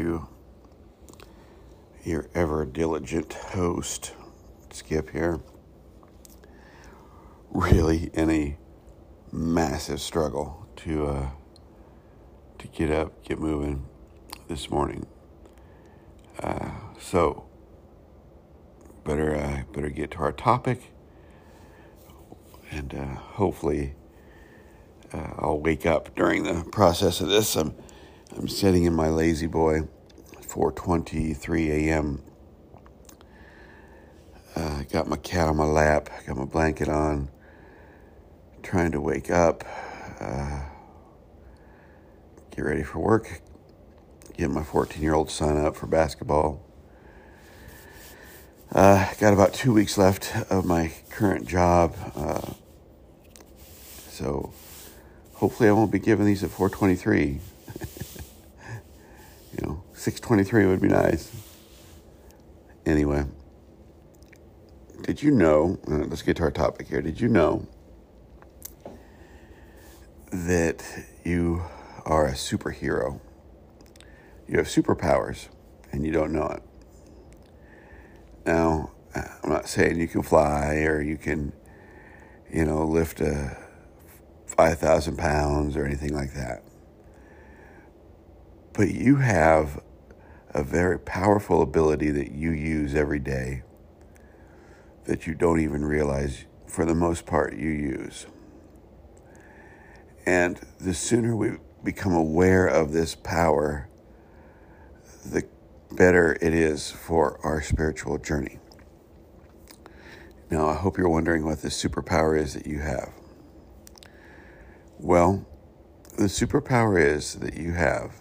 you. Your ever diligent host, Skip here. Really in a massive struggle to uh, to get up, get moving this morning. Uh, so better uh, better get to our topic, and uh, hopefully uh, I'll wake up during the process of this. I'm I'm sitting in my La-Z-Boy, 4:23 a.m. Uh, got my cat on my lap, got my blanket on, trying to wake up, uh, get ready for work, get my 14 year old son up for basketball. Uh, got about two weeks left of my current job, uh, so hopefully I won't be giving these at 423. You know, 623 would be nice. Anyway, did you know? Let's get to our topic here. Did you know that you are a superhero? You have superpowers and you don't know it. Now, I'm not saying you can fly or you can, you know, lift a 5,000 pounds or anything like that. But you have a very powerful ability that you use every day that you don't even realize, for the most part, you use. And the sooner we become aware of this power, the better it is for our spiritual journey. Now, I hope you're wondering what this superpower is that you have. Well, the superpower is that you have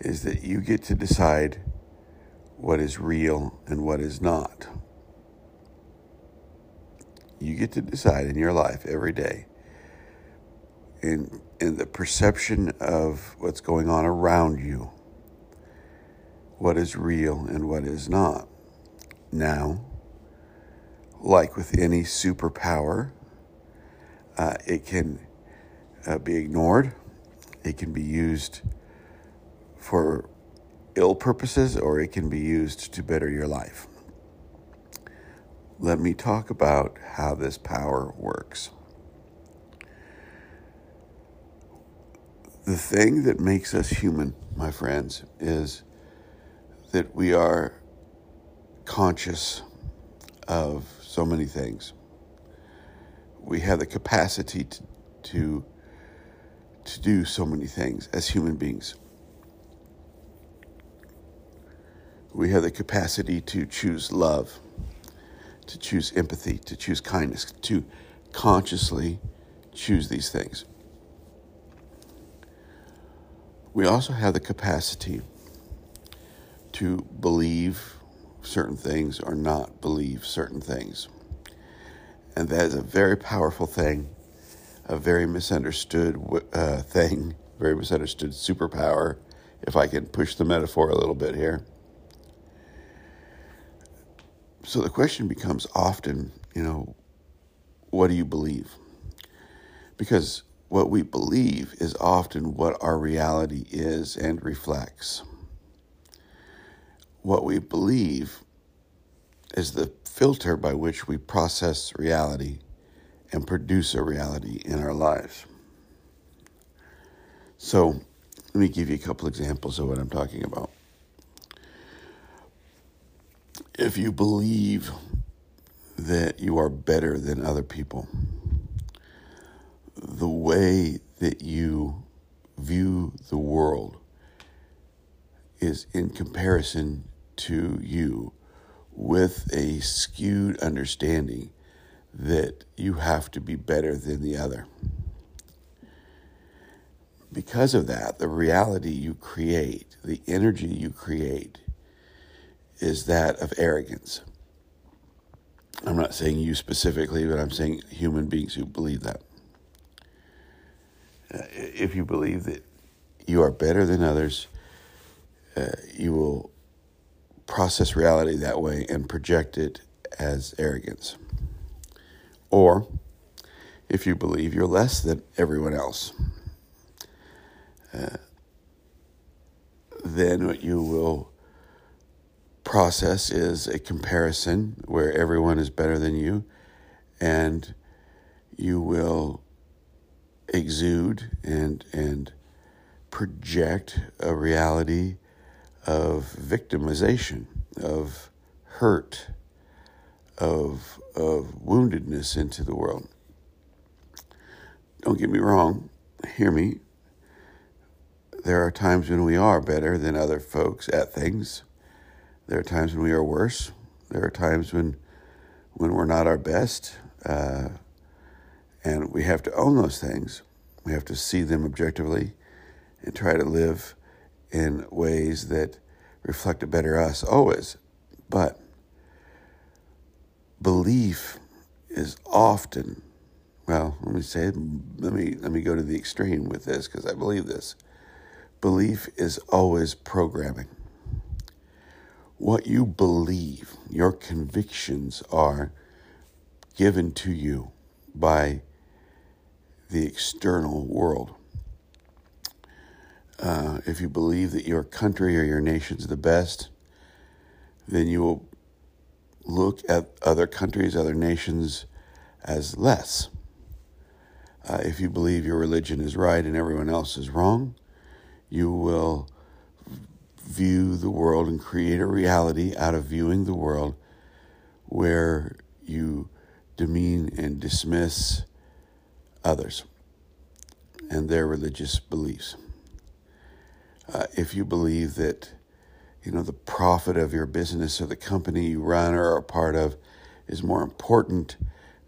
is that you get to decide what is real and what is not. You get to decide in your life every day in in the perception of what's going on around you what is real and what is not. Now, like with any superpower, uh, it can uh, be ignored. It can be used for ill purposes or it can be used to better your life. Let me talk about how this power works. The thing that makes us human, my friends, is that we are conscious of so many things. We have the capacity to, to to do so many things as human beings. We have the capacity to choose love, to choose empathy, to choose kindness, to consciously choose these things. We also have the capacity to believe certain things or not believe certain things. And that is a very powerful thing a very misunderstood uh, thing, very misunderstood superpower, if I can push the metaphor a little bit here. So the question becomes often, you know, what do you believe? Because what we believe is often what our reality is and reflects. What we believe is the filter by which we process reality and produce a reality in our lives. So, let me give you a couple examples of what I'm talking about. If you believe that you are better than other people, the way that you view the world is in comparison to you with a skewed understanding that you have to be better than the other. Because of that, the reality you create, the energy you create, is that of arrogance. I'm not saying you specifically, but I'm saying human beings who believe that. Uh, if you believe that you are better than others, uh, you will process reality that way and project it as arrogance or if you believe you're less than everyone else. uh, then what you will process is a comparison where everyone is better than you, and you will exude and and project a reality of victimization, of hurt, of of woundedness into the world. Don't get me wrong, hear me. There are times when we are better than other folks at things. There are times when we are worse. There are times when when we're not our best. Uh, and we have to own those things. We have to see them objectively and try to live in ways that reflect a better us always. But belief is often, well, let me say, let me, let me go to the extreme with this because I believe this. Belief is always programming. What you believe, your convictions are given to you by the external world. Uh, if you believe that your country or your nation is the best, then you will look at other countries, other nations as less. Uh, if you believe your religion is right and everyone else is wrong, you will view the world and create a reality out of viewing the world where you demean and dismiss others and their religious beliefs. Uh, if you believe that, you know, the profit of your business or the company you run or are a part of is more important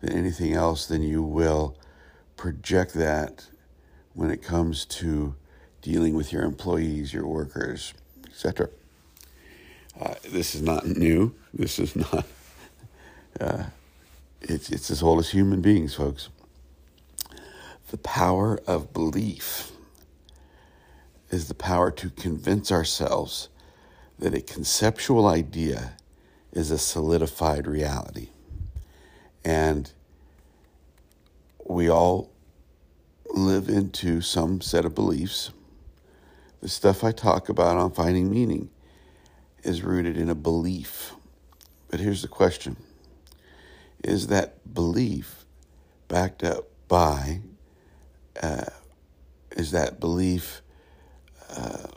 than anything else, then you will project that when it comes to dealing with your employees, your workers, etc. Uh, this is not new. This is not. Uh, it's it's as old as human beings, folks the power of belief is the power to convince ourselves that a conceptual idea is a solidified reality. And we all live into some set of beliefs. The stuff I talk about on finding meaning is rooted in a belief. But here's the question Is that belief backed up by uh, is that belief uh,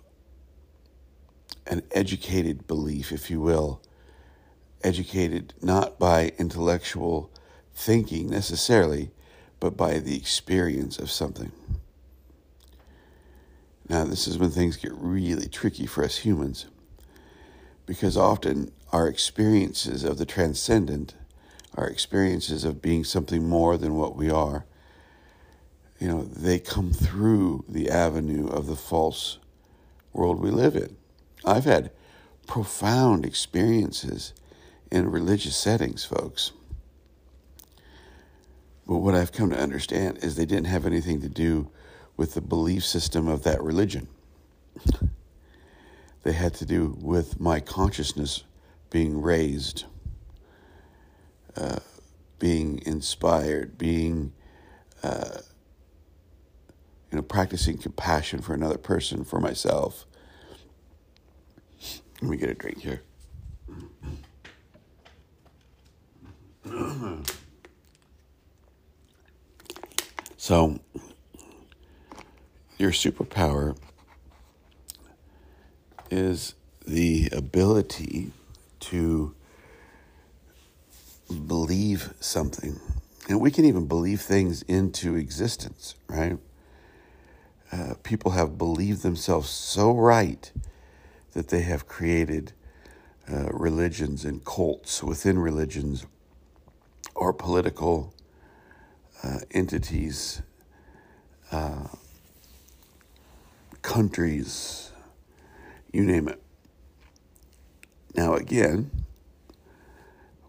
an educated belief, if you will, educated not by intellectual thinking necessarily, but by the experience of something. Now, this is when things get really tricky for us humans, because often our experiences of the transcendent, our experiences of being something more than what we are, you know, they come through the avenue of the false world we live in. I've had profound experiences in religious settings, folks. But what I've come to understand is they didn't have anything to do with the belief system of that religion. they had to do with my consciousness being raised, uh, being inspired, being uh, you know, practicing compassion for another person, for myself. Let me get a drink here. So, your superpower is the ability to believe something. And we can even believe things into existence, right? uh, people have believed themselves so right that they have created uh, religions and cults within religions or political uh, entities, uh, countries, you name it. Now, again,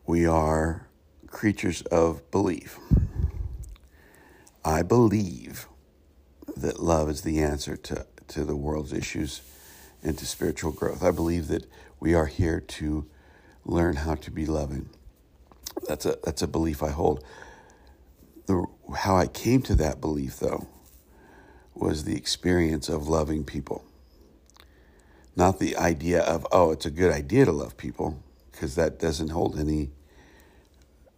we are creatures of belief. I believe that love is the answer to, to the world's issues and to spiritual growth. I believe that we are here to learn how to be loving. That's a that's a belief I hold. The how I came to that belief though was the experience of loving people. Not the idea of, oh, it's a good idea to love people, because that doesn't hold any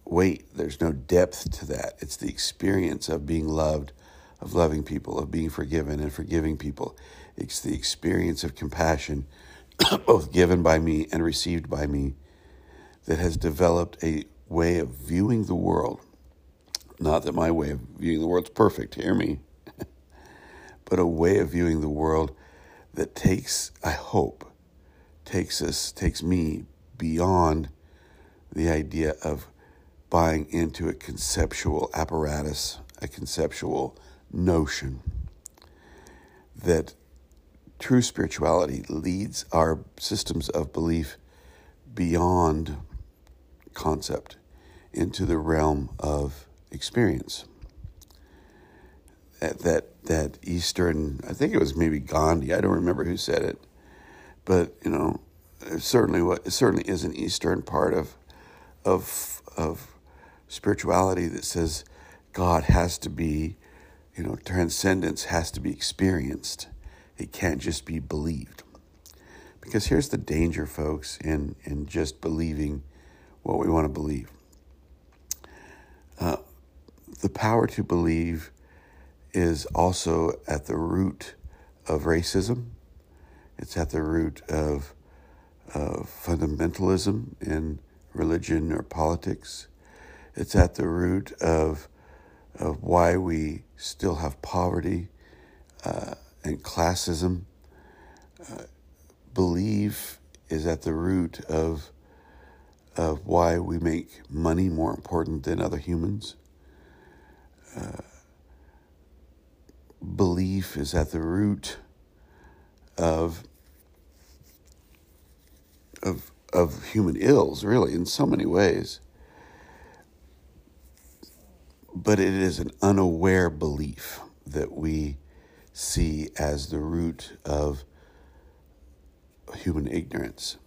weight. There's no depth to that. It's the experience of being loved, of loving people, of being forgiven and forgiving people. It's the experience of compassion, both given by me and received by me, that has developed a way of viewing the world. Not that my way of viewing the world's perfect, hear me, but a way of viewing the world that takes, I hope, takes us, takes me beyond the idea of buying into a conceptual apparatus, a conceptual notion that true spirituality leads our systems of belief beyond concept into the realm of experience. That, that, that Eastern, I think it was maybe Gandhi, I don't remember who said it, but you know, it certainly what it certainly is an Eastern part of of of spirituality that says God has to be, you know, transcendence has to be experienced. It can't just be believed. Because here's the danger, folks, in in just believing what we want to believe. Uh, the power to believe is also at the root of racism. It's at the root of fundamentalism in religion or politics. It's at the root of, of why we still have poverty uh, and classism. Uh, belief is at the root of, of why we make money more important than other humans. Uh, belief is at the root of of of human ills, really, in so many ways. But it is an unaware belief that we see as the root of human ignorance.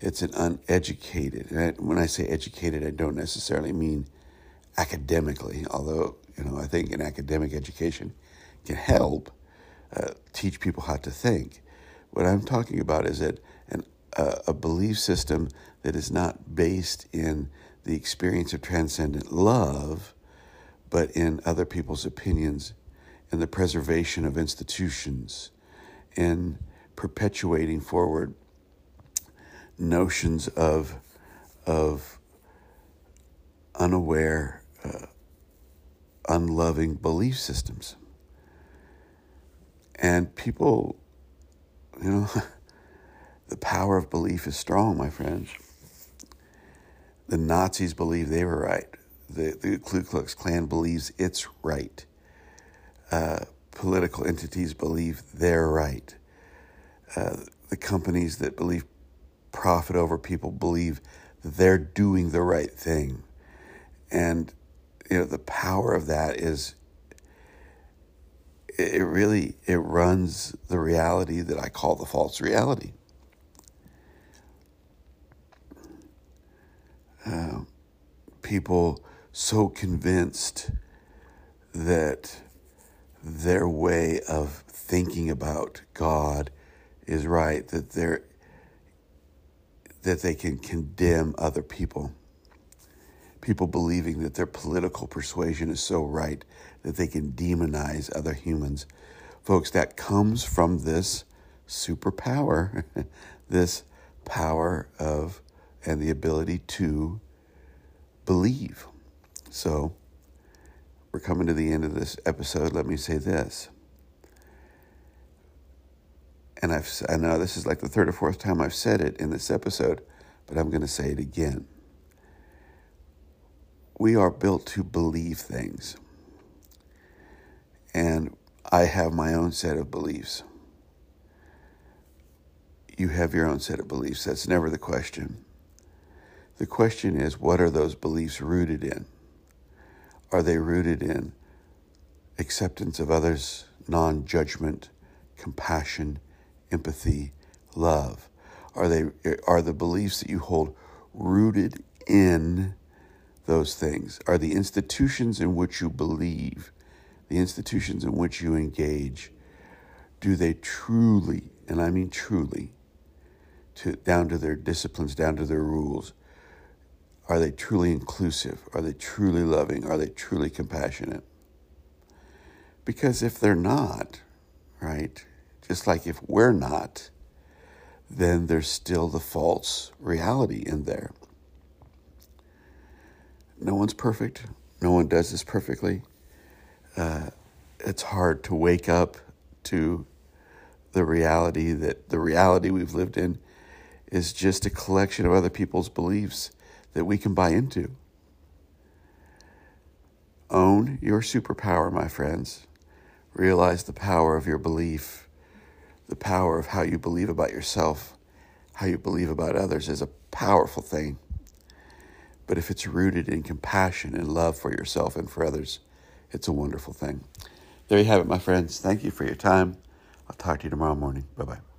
It's an uneducated, and when I say educated, I don't necessarily mean academically, although you know I think an academic education can help uh, teach people how to think. What I'm talking about is that an a, a belief system that is not based in the experience of transcendent love, but in other people's opinions, in the preservation of institutions, in perpetuating forward notions of, of unaware, uh, unloving belief systems. And people, you know, The power of belief is strong, my friends. The Nazis believe they were right. The, the Ku Klux Klan believes it's right. Uh, political entities believe they're right. Uh, the companies that believe profit over people believe they're doing the right thing. And, you know, the power of that is it really it runs the reality that I call the false reality. uh, people so convinced that their way of thinking about God is right, that they're that they can condemn other people. People believing that their political persuasion is so right that they can demonize other humans. Folks, that comes from this superpower, this power of and the ability to believe. So, we're coming to the end of this episode. Let me say this. And I've, I know this is like the third or fourth time I've said it in this episode, but I'm going to say it again. We are built to believe things. And I have my own set of beliefs. You have your own set of beliefs. That's never the question. The question is what are those beliefs rooted in? Are they rooted in acceptance of others, non judgment, compassion, empathy, love? Are, they, are the beliefs that you hold rooted in those things? Are the institutions in which you believe, the institutions in which you engage, do they truly, and I mean truly, to, down to their disciplines, down to their rules, are they truly inclusive? Are they truly loving? Are they truly compassionate? Because if they're not, right, just like if we're not, then there's still the false reality in there. No one's perfect. No one does this perfectly. Uh, it's hard to wake up to the reality that the reality we've lived in is just a collection of other people's beliefs that we can buy into. Own your superpower, my friends. Realize the power of your belief, the power of how you believe about yourself, how you believe about others is a powerful thing. But if it's rooted in compassion and love for yourself and for others, it's a wonderful thing. There you have it, my friends. Thank you for your time. I'll talk to you tomorrow morning. Bye bye.